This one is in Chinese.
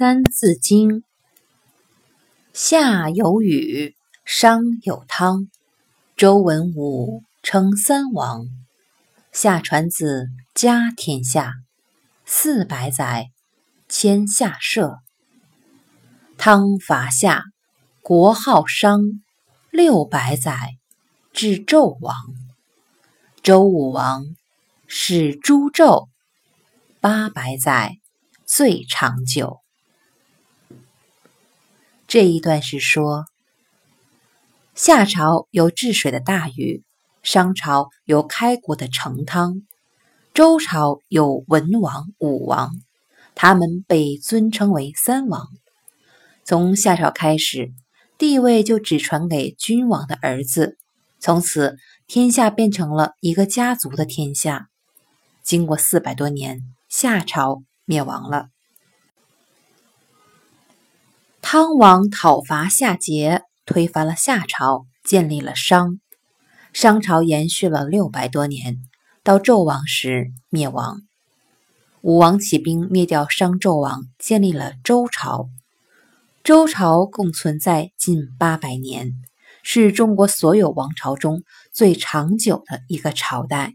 三字经》：夏有禹，商有汤，周文武称三王。夏传子，家天下，四百载，迁夏社。汤伐夏，国号商，六百载，至纣王。周武王，始诛纣，八百载，最长久。这一段是说，夏朝有治水的大禹，商朝有开国的成汤，周朝有文王、武王，他们被尊称为三王。从夏朝开始，地位就只传给君王的儿子，从此天下变成了一个家族的天下。经过四百多年，夏朝灭亡了。汤王讨伐夏桀，推翻了夏朝，建立了商。商朝延续了六百多年，到纣王时灭亡。武王起兵灭掉商纣王，建立了周朝。周朝共存在近八百年，是中国所有王朝中最长久的一个朝代。